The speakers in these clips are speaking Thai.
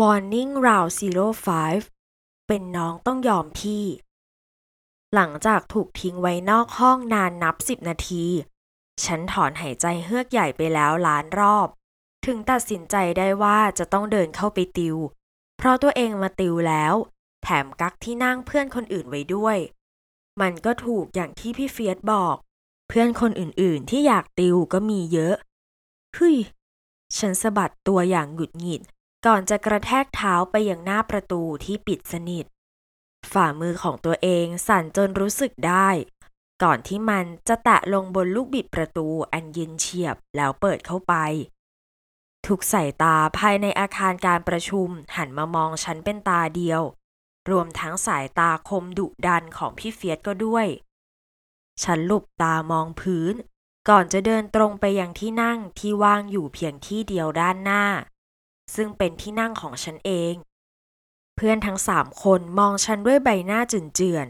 Warning Round Zero Five เป็นน้องต้องยอมพี่ หลังจากถูกทิ้งไว้นอกห้องนานนับสิบนาที ฉันถอนหายใจเฮือกใหญ่ไปแล้วล้านรอบ ถึงตัดสินใจได้ว่าจะต้องเดินเข้าไปติว เพราะตัวเองมาติวแล้ว แถมกักที่นั่งเพื่อนคนอื่นไว้ด้วย มันก็ถูกอย่างที่พี่เฟียสบอก เพื่อนคนอื่นๆที่อยากติวก็มีเยอะเฮ้ยฉันสะบัดตัวอย่างหงุดหงิด ก่อนจะกระแทกเท้าไปยังหน้าประตูที่ปิดสนิท ฝ่ามือของตัวเองสั่นจนรู้สึกได้ ก่อนที่มันจะแตะลงบนลูกบิดประตูอันเย็นเฉียบแล้วเปิดเข้าไป ทุกสายตาภายในอาคารการประชุมหันมามองฉันเป็นตาเดียว รวมทั้งสายตาคมดุดันของพี่เฟียสก็ด้วย ฉันหลุบตามองพื้น ก่อนจะเดินตรงไปยังที่นั่งที่ว่างอยู่เพียงที่เดียวด้านหน้า ซึ่งเป็นที่นั่งของฉันเอง เพื่อนทั้งสามคนมองฉันด้วยใบหน้าจืดเจื่อน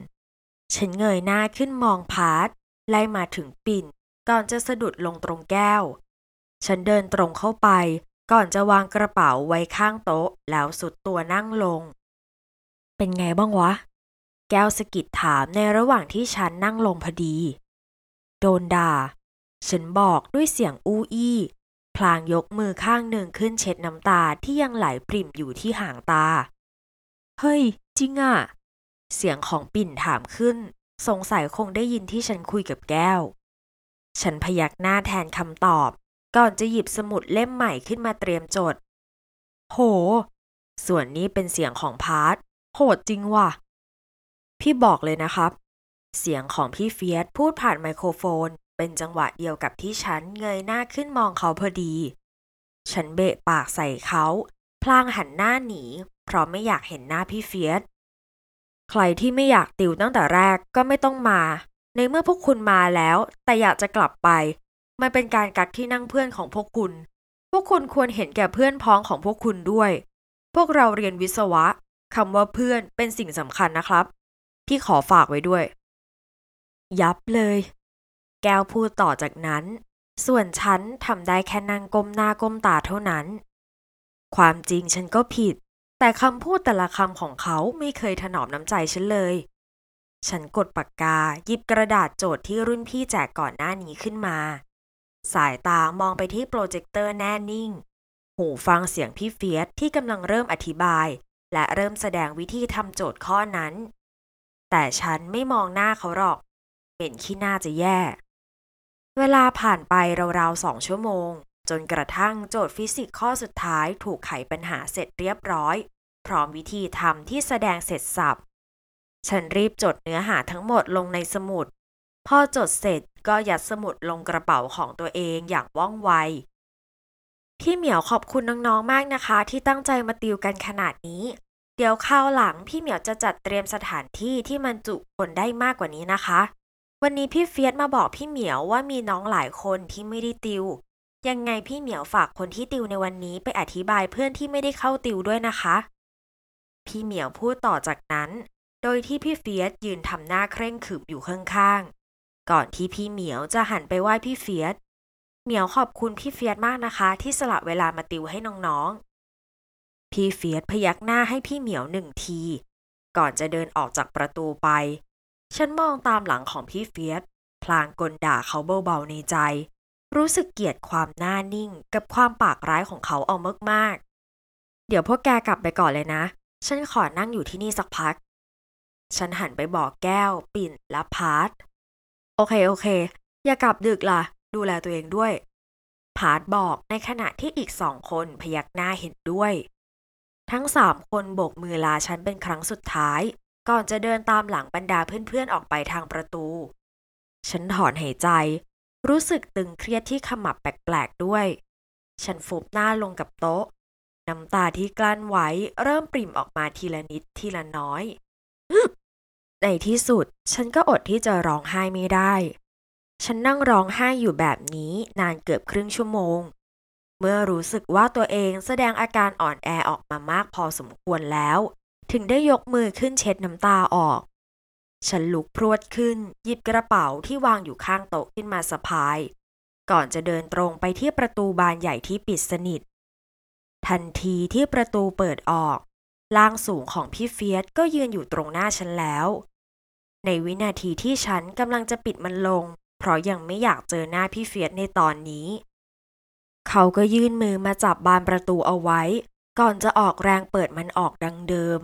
ฉันเงยหน้าขึ้นมองพาร์ทไล่มาถึงปิ่น ก่อนจะสะดุดลงตรงแก้ว ฉันเดินตรงเข้าไป ก่อนจะวางกระเป๋าไว้ข้างโต๊ะ แล้วทรุดตัวนั่งลง เป็นไงบ้างวะ แก้วสกิดถามในระหว่างที่ฉันนั่งลงพอดี โดนด่า ฉันบอกด้วยเสียงอู้อี้ พลางยกมือข้างหนึ่งขึ้นเช็ดน้ำตาที่ยังไหลปริ่มอยู่ที่หางตา เฮ้ย จริงอะเสียงของปิ่นถามขึ้น สงสัยคงได้ยินที่ฉันคุยกับแก้ว ฉันพยักหน้าแทนคำตอบ ก่อนจะหยิบสมุดเล่มใหม่ขึ้นมาเตรียมจด โห ส่วนนี้เป็นเสียงของพาร์ทโหดจริงว่ะ พี่บอกเลยนะครับ เสียงของพี่เฟียสพูดผ่านไมโครโฟน เป็นจังหวะเดียวกับที่ฉันเงยหน้าขึ้นมองเขาพอดี ฉันเบะปากใส่เขา พลางหันหน้าหนี เพราะไม่อยากเห็นหน้าพี่เฟียสใครที่ไม่อยากติวตั้งแต่แรกก็ไม่ต้องมา ในเมื่อพวกคุณมาแล้ว แต่อยากจะกลับไป มันเป็นการกัดที่นั่งเพื่อนของพวกคุณ พวกคุณควรเห็นแก่เพื่อนพ้องของพวกคุณด้วย พวกเราเรียนวิศวะคำว่าเพื่อนเป็นสิ่งสำคัญนะครับ พี่ขอฝากไว้ด้วย ยับเลย แก้วพูดต่อจากนั้น ส่วนฉันทำได้แค่นั่งก้มหน้าก้มตาเท่านั้น ความจริงฉันก็ผิด แต่คำพูดแต่ละคำของเขาไม่เคยถนอมน้ำใจฉันเลย ฉันกดปากกาหยิบกระดาษโจทย์ที่รุ่นพี่แจกก่อนหน้านี้ขึ้นมา สายตามองไปที่โปรเจคเตอร์แน่นิ่ง หูฟังเสียงพี่เฟียสที่กำลังเริ่มอธิบาย และเริ่มแสดงวิธีทำโจทย์ข้อนั้น แต่ฉันไม่มองหน้าเขาหรอกเหม็นขี้หน้าจะแย่ เวลาผ่านไปราวๆสองชั่วโมง จนกระทั่งโจทย์ฟิสิกส์ข้อสุดท้ายถูกไขปัญหาเสร็จเรียบร้อย พร้อมวิธีทำที่แสดงเสร็จสับฉันรีบจดเนื้อหาทั้งหมดลงในสมุด พอจดเสร็จก็ยัดสมุดลงกระเป๋าของตัวเองอย่างว่องไว พี่เหมียวขอบคุณน้องๆมากนะคะ ที่ตั้งใจมาติวกันขนาดนี้ เดี๋ยวคราวหลังพี่เหมียวจะจัดเตรียมสถานที่ที่มันจุคนได้มากกว่านี้นะคะ วันนี้พี่เฟียสมาบอกพี่เหมียวว่ามีน้องหลายคนที่ไม่ได้ติว ยังไงพี่เหมียวฝากคนที่ติวในวันนี้ไปอธิบายเพื่อนที่ไม่ได้เข้าติวด้วยนะคะ พี่เหมียวพูดต่อจากนั้น โดยที่พี่เฟียสยืนทำหน้าเคร่งขรึมอยู่ข้างๆ ก่อนที่พี่เหมียวจะหันไปไหว้พี่เฟียสเหมียวขอบคุณพี่เฟียสมากนะคะ ที่สละเวลามาติวให้น้องๆ พี่เฟียสพยักหน้าให้พี่เหมียวหนึ่งที ก่อนจะเดินออกจากประตูไป ฉันมองตามหลังของพี่เฟียสพลางก่นด่าเขาเบาๆในใจ รู้สึกเกลียดความหน้านิ่งกับความปากร้ายของเขาเอามากๆ เดี๋ยวพวกแกกลับไปก่อนเลยนะ ฉันขอนั่งอยู่ที่นี่สักพัก ฉันหันไปบอกแก้ว ปิ่นและพาร์ทโอเคโอเค อย่ากลับดึกล่ะ ดูแลตัวเองด้วย พาร์ทบอกในขณะที่อีกสองคนพยักหน้าเห็นด้วย ทั้งสามคนโบกมือลาฉันเป็นครั้งสุดท้าย ก่อนจะเดินตามหลังบรรดาเพื่อนๆออกไปทางประตู ฉันถอนหายใจ รู้สึกตึงเครียดที่ขมับแปลกๆด้วย ฉันฟุบหน้าลงกับโต๊ะ น้ำตาที่กลั้นไว้เริ่มปริ่มออกมาทีละนิดทีละน้อยในที่สุด ฉันก็อดที่จะร้องไห้ไม่ได้ ฉันนั่งร้องไห้อยู่แบบนี้นานเกือบครึ่งชั่วโมง เมื่อรู้สึกว่าตัวเองแสดงอาการอ่อนแอออกมามากพอสมควรแล้ว ถึงได้ยกมือขึ้นเช็ดน้ำตาออก ฉันลุกพรวดขึ้น หยิบกระเป๋าที่วางอยู่ข้างโต๊ะขึ้นมาสะพาย ก่อนจะเดินตรงไปที่ประตูบานใหญ่ที่ปิดสนิท ทันทีที่ประตูเปิดออกร่างสูงของพี่เฟียสก็ยืนอยู่ตรงหน้าฉันแล้ว ในวินาทีที่ฉันกำลังจะปิดมันลง เพราะยังไม่อยากเจอหน้าพี่เฟียสในตอนนี้ เขาก็ยื่นมือมาจับบานประตูเอาไว้ ก่อนจะออกแรงเปิดมันออกดังเดิม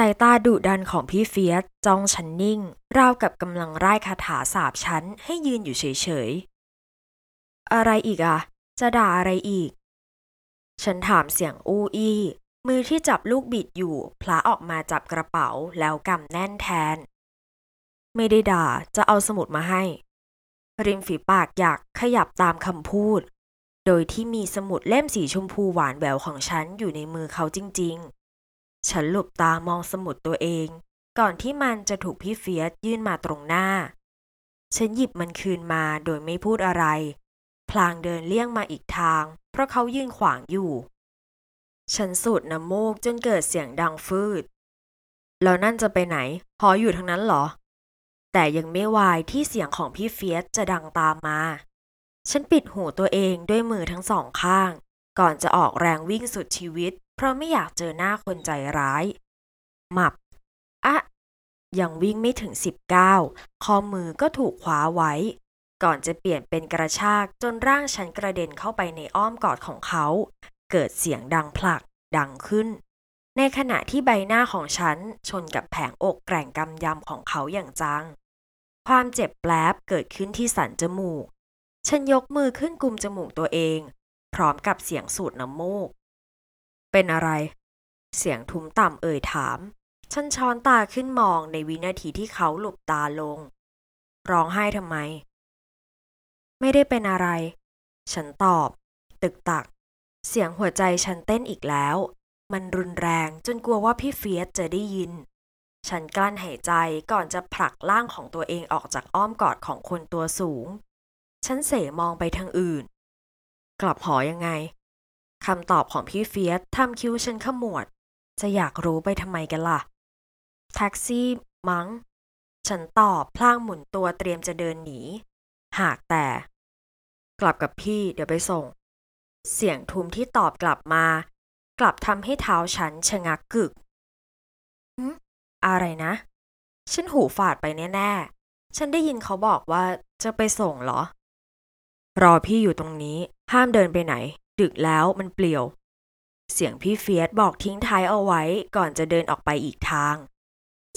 สายตาดุดันของพี่เฟียสจ้องฉันนิ่ง ราวกับกำลังร่ายคาถาสาบฉันให้ยืนอยู่เฉยๆ อะไรอีกอะจะด่าอะไรอีก ฉันถามเสียงอู้อี้มือที่จับลูกบิดอยู่พลาออกมาจับกระเป๋าแล้วกำแน่นแทน ไม่ได้ด่าจะเอาสมุดมาให้ ริมฝีปากอยากขยับตามคำพูด โดยที่มีสมุดเล่มสีชมพูหวานแหววของฉันอยู่ในมือเขาจริงๆ ฉันหลบตามองสมุดตัวเอง ก่อนที่มันจะถูกพี่เฟียสยื่นมาตรงหน้า ฉันหยิบมันคืนมาโดยไม่พูดอะไร พลางเดินเลี่ยงมาอีกทาง เพราะเขายืนขวางอยู่ ฉันสูดน้ำมูกจนเกิดเสียงดังฟืด แล้วนั่นจะไปไหน หออยู่ทางนั้นเหรอ แต่ยังไม่วายที่เสียงของพี่เฟียสจะดังตามมา ฉันปิดหูตัวเองด้วยมือทั้งสองข้าง ก่อนจะออกแรงวิ่งสุดชีวิต เพราะไม่อยากเจอหน้าคนใจร้าย หมับ อะ ยังวิ่งไม่ถึงสิบเก้าข้อมือก็ถูกคว้าไว้ ก่อนจะเปลี่ยนเป็นกระชากจนร่างฉันกระเด็นเข้าไปในอ้อมกอดของเขา เกิดเสียงดังผลัก ดังขึ้น ในขณะที่ใบหน้าของฉันชนกับแผงอกแกร่งกำยำของเขาอย่างจัง ความเจ็บแปลบเกิดขึ้นที่สันจมูก ฉันยกมือขึ้นกุมจมูกตัวเอง พร้อมกับเสียงสูดน้ำมูก เป็นอะไร เสียงทุ้มต่ำเอ่ยถาม ฉันช้อนตาขึ้นมองในวินาทีที่เขาหลบตาลง ร้องไห้ทำไม ไม่ได้เป็นอะไร ฉันตอบ ตึกตัก เสียงหัวใจฉันเต้นอีกแล้ว มันรุนแรงจนกลัวว่าพี่เฟียสจะได้ยิน ฉันกลั้นหายใจก่อนจะผลักร่างของตัวเองออกจากอ้อมกอดของคนตัวสูง ฉันเสมองไปทางอื่น กลับหอยังไง คำตอบของพี่เฟียสทำคิ้วฉันขมวด จะอยากรู้ไปทำไมกันล่ะ แท็กซี่มั้ง ฉันตอบพลางหมุนตัวเตรียมจะเดินหนี หากแต่ กลับกับพี่เดี๋ยวไปส่ง เสียงทุมที่ตอบกลับมา กลับทำให้เท้าฉันชะงักกึกอะไรนะ ฉันหูฝาดไปแน่ๆ ฉันได้ยินเขาบอกว่าจะไปส่งเหรอ รอพี่อยู่ตรงนี้ ห้ามเดินไปไหน ดึกแล้วมันเปลี่ยว เสียงพี่เฟียสบอกทิ้งท้ายเอาไว้ก่อนจะเดินออกไปอีกทาง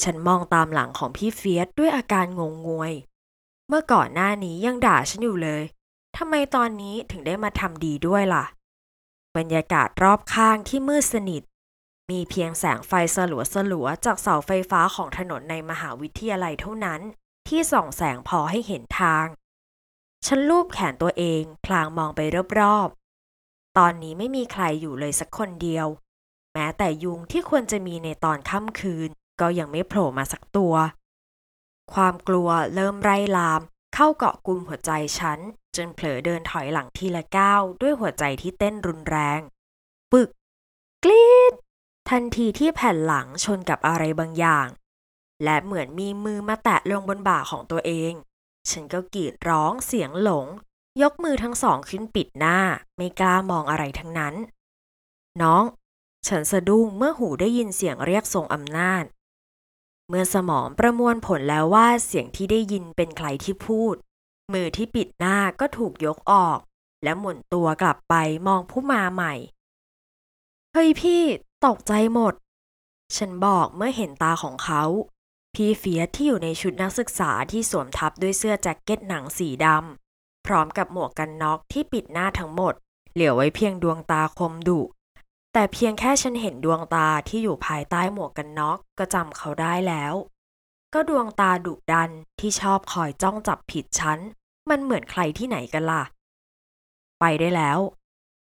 ฉันมองตามหลังของพี่เฟียสด้วยอาการงงงวย เมื่อก่อนหน้านี้ยังด่าฉันอยู่เลยทำไมตอนนี้ถึงได้มาทำดีด้วยล่ะ บรรยากาศรอบข้างที่มืดสนิท มีเพียงแสงไฟสลัวสลัวๆจากเสาไฟฟ้าของถนนในมหาวิทยาลัยเท่านั้น ที่ส่องแสงพอให้เห็นทาง ฉันลูบแขนตัวเอง พลางมองไปรอบๆ ตอนนี้ไม่มีใครอยู่เลยสักคนเดียว แม้แต่ยุงที่ควรจะมีในตอนค่ำคืน ก็ยังไม่โผล่มาสักตัว ความกลัวเริ่มไร่ลาม เข้าเกาะกลุ่มหัวใจฉัน จนเผลอเดินถอยหลังทีละก้าวด้วยหัวใจที่เต้นรุนแรง ปึก กรีดทันทีที่แผ่นหลังชนกับอะไรบางอย่าง และเหมือนมีมือมาแตะลงบนบ่าของตัวเอง ฉันก็กรีดร้องเสียงหลง ยกมือทั้งสองขึ้นปิดหน้า ไม่กล้ามองอะไรทั้งนั้น น้อง ฉันสะดุ้งเมื่อหูได้ยินเสียงเรียกทรงอำนาจ เมื่อสมองประมวลผลแล้วว่าเสียงที่ได้ยินเป็นใครที่พูด มือที่ปิดหน้าก็ถูกยกออก และหมุนตัวกลับไปมองผู้มาใหม่ เฮ้ยพี่ตกใจหมด ฉันบอกเมื่อเห็นตาของเขา พี่เฟียสที่อยู่ในชุดนักศึกษาที่สวมทับด้วยเสื้อแจ็คเก็ตหนังสีดำ พร้อมกับหมวกกันน็อกที่ปิดหน้าทั้งหมด เหลือไว้เพียงดวงตาคมดุ แต่เพียงแค่ฉันเห็นดวงตาที่อยู่ภายใต้หมวกกันน็อกก็จำเขาได้แล้ว ก็ดวงตาดุดันที่ชอบคอยจ้องจับผิดฉัน มันเหมือนใครที่ไหนกันล่ะ ไปได้แล้ว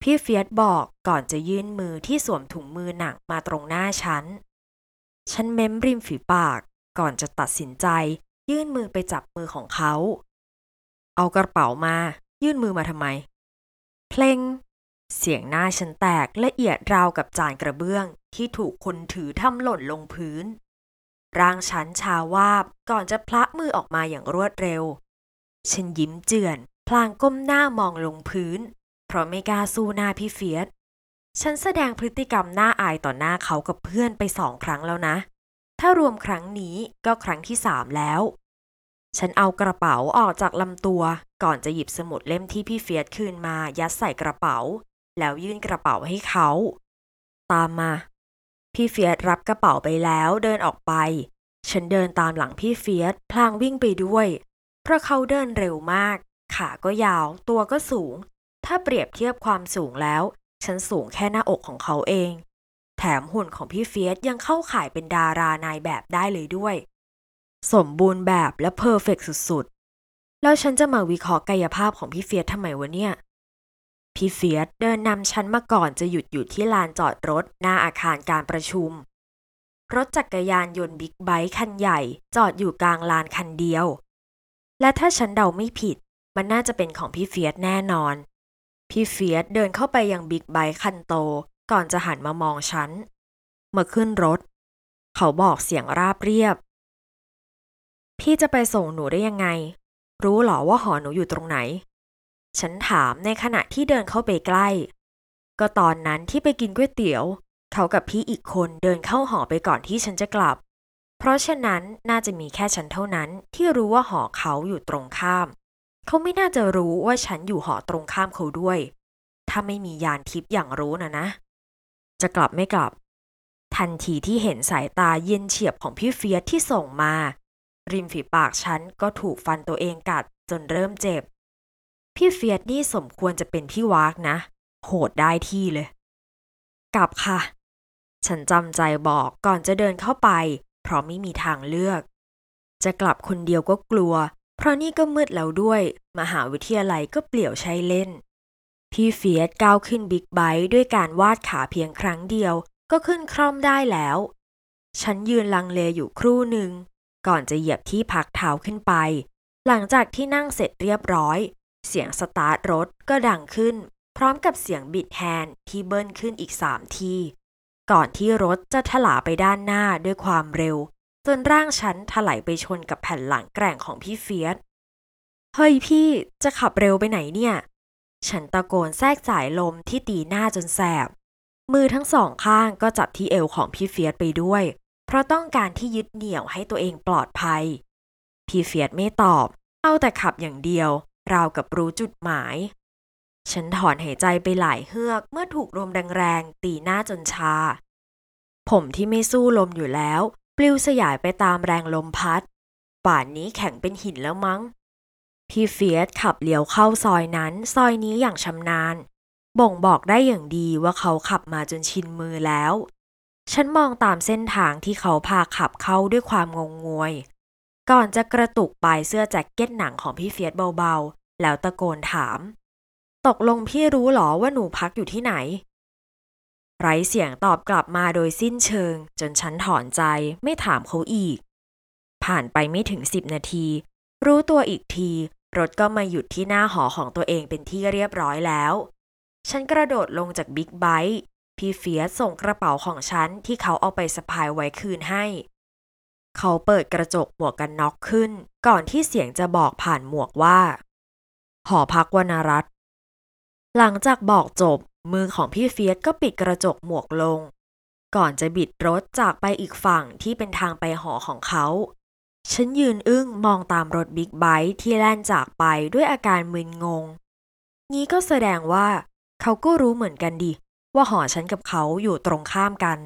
พี่เฟียสบอกก่อนจะยื่นมือที่สวมถุงมือหนักมาตรงหน้าฉัน ฉันเม้มริมฝีปากก่อนจะตัดสินใจยื่นมือไปจับมือของเขา เอากระเป๋ามา ยื่นมือมาทำไม เพลง เสียงหน้าฉันแตกละเอียดราวกับจานกระเบื้องที่ถูกคนถือทำหล่นลงพื้น ร่างฉันชาวาบก่อนจะพละมือออกมาอย่างรวดเร็ว ฉันยิ้มเจือน พลางก้มหน้ามองลงพื้น เพราะไม่กล้าสู้หน้าพี่เฟียสฉันแสดงพฤติกรรมน่าอายต่อหน้าเขากับเพื่อนไปสองครั้งแล้วนะ ถ้ารวมครั้งนี้ก็ครั้งที่สามแล้ว ฉันเอากระเป๋าออกจากลำตัว ก่อนจะหยิบสมุดเล่มที่พี่เฟียสคืนมายัดใส่กระเป๋า แล้วยื่นกระเป๋าให้เขา ตามมา พี่เฟียสรับกระเป๋าไปแล้วเดินออกไป ฉันเดินตามหลังพี่เฟียสพลางวิ่งไปด้วย เพราะเขาเดินเร็วมาก ขาก็ยาว ตัวก็สูง ถ้าเปรียบเทียบความสูงแล้ว ฉันสูงแค่หน้าอกของเขาเอง แถมหุ่นของพี่เฟียสยังเข้าข่ายเป็นดารานายแบบได้เลยด้วย สมบูรณ์แบบและ perfect สุดๆ แล้วฉันจะมาวิเคราะห์กายภาพของพี่เฟียสทำไมวะเนี่ย พี่เฟียสเดินนำฉันมาก่อนจะหยุดอยู่ที่ลานจอดรถหน้าอาคารการประชุม รถจักรยานยนต์บิ๊กไบค์คันใหญ่จอดอยู่กลางลานคันเดียว และถ้าฉันเดาไม่ผิด มันน่าจะเป็นของพี่เฟียสแน่นอน พี่เฟียสเดินเข้าไปยังบิ๊กไบค์คันโตก่อนจะหันมามองฉันมาขึ้นรถ เขาบอกเสียงราบเรียบ พี่จะไปส่งหนูได้ยังไง รู้หรอว่าหอหนูอยู่ตรงไหน ฉันถามในขณะที่เดินเข้าไปใกล้ ก็ตอนนั้นที่ไปกินก๋วยเตี๋ยว เขากับพี่อีกคนเดินเข้าหอไปก่อนที่ฉันจะกลับ เพราะฉะนั้นน่าจะมีแค่ฉันเท่านั้นที่รู้ว่าหอเขาอยู่ตรงข้าม เขาไม่น่าจะรู้ว่าฉันอยู่หอตรงข้ามเขาด้วย ถ้าไม่มียานทิพย์อย่างรู้นะนะ จะกลับไม่กลับ ทันทีที่เห็นสายตาเย็นเฉียบของพี่เฟียสที่ส่งมา ริมฝีปากฉันก็ถูกฟันตัวเองกัดจนเริ่มเจ็บ พี่เฟียสนี่สมควรจะเป็นที่วากนะ โหดได้ที่เลย กลับค่ะ ฉันจำใจบอกก่อนจะเดินเข้าไป เพราะไม่มีทางเลือก จะกลับคนเดียวก็กลัว เพราะนี่ก็มืดแล้วด้วย มหาวิทยาลัยก็เปลี่ยวใช้เล่น พี่เฟียสก้าวขึ้นบิ๊กไบค์ด้วยการวาดขาเพียงครั้งเดียวก็ขึ้นคร่อมได้แล้ว ฉันยืนลังเลอยู่ครู่หนึ่ง ก่อนจะเหยียบที่พักเท้าขึ้นไป หลังจากที่นั่งเสร็จเรียบร้อย เสียงสตาร์ทรถก็ดังขึ้น พร้อมกับเสียงบิดแฮนด์ที่เบิ้ลขึ้นอีกสามที ก่อนที่รถจะถลาไปด้านหน้าด้วยความเร็ว จนร่างฉันถลาไปชนกับแผ่นหลังแกร่งของพี่เฟียสเฮ้ยพี่จะขับเร็วไปไหนเนี่ย ฉันตะโกนแทรกสายลมที่ตีหน้าจนแสบ มือทั้งสองข้างก็จับที่เอวของพี่เฟียสไปด้วย เพราะต้องการที่ยึดเหนี่ยวให้ตัวเองปลอดภัย พี่เฟียสไม่ตอบ เอาแต่ขับอย่างเดียว ราวกับรู้จุดหมาย ฉันถอนหายใจไปหลายเฮือกเมื่อถูกลมแรงๆตีหน้าจนชา ผมที่ไม่สู้ลมอยู่แล้ว ปลิวสยายไปตามแรงลมพัด ป่านนี้แข็งเป็นหินแล้วมั้ง พี่เฟียสขับเลี้ยวเข้าซอยนั้นซอยนี้อย่างชำนาญ บ่งบอกได้อย่างดีว่าเขาขับมาจนชินมือแล้ว ฉันมองตามเส้นทางที่เขาพาขับเข้าด้วยความงงงวย ก่อนจะกระตุกปลายเสื้อแจ็คเก็ตหนังของพี่เฟียสเบาๆ แล้วตะโกนถาม ตกลงพี่รู้หรอว่าหนูพักอยู่ที่ไหน ไร้เสียงตอบกลับมาโดยสิ้นเชิง จนฉันถอดใจไม่ถามเขาอีก ผ่านไปไม่ถึงสิบนาที รู้ตัวอีกที รถก็มาหยุดที่หน้าหอของตัวเองเป็นที่เรียบร้อยแล้ว ฉันกระโดดลงจากบิ๊กไบค์ พี่เฟียสส่งกระเป๋าของฉันที่เขาเอาไปสะพายไว้คืนให้ เขาเปิดกระจกหมวกกันน็อกขึ้น ก่อนที่เสียงจะบอกผ่านหมวกว่า หอพักวรรณรัตหลังจากบอกจบ มือของพี่เฟียสก็ปิดกระจกหมวกลง ก่อนจะบิดรถจากไปอีกฝั่งที่เป็นทางไปหอของเขา ฉันยืนอึ้งมองตามรถบิ๊กไบค์ที่แล่นจากไปด้วยอาการมึนงง นี้ก็แสดงว่า เขาก็รู้เหมือนกันดิ ว่าหอฉันกับเขาอยู่ตรงข้ามกัน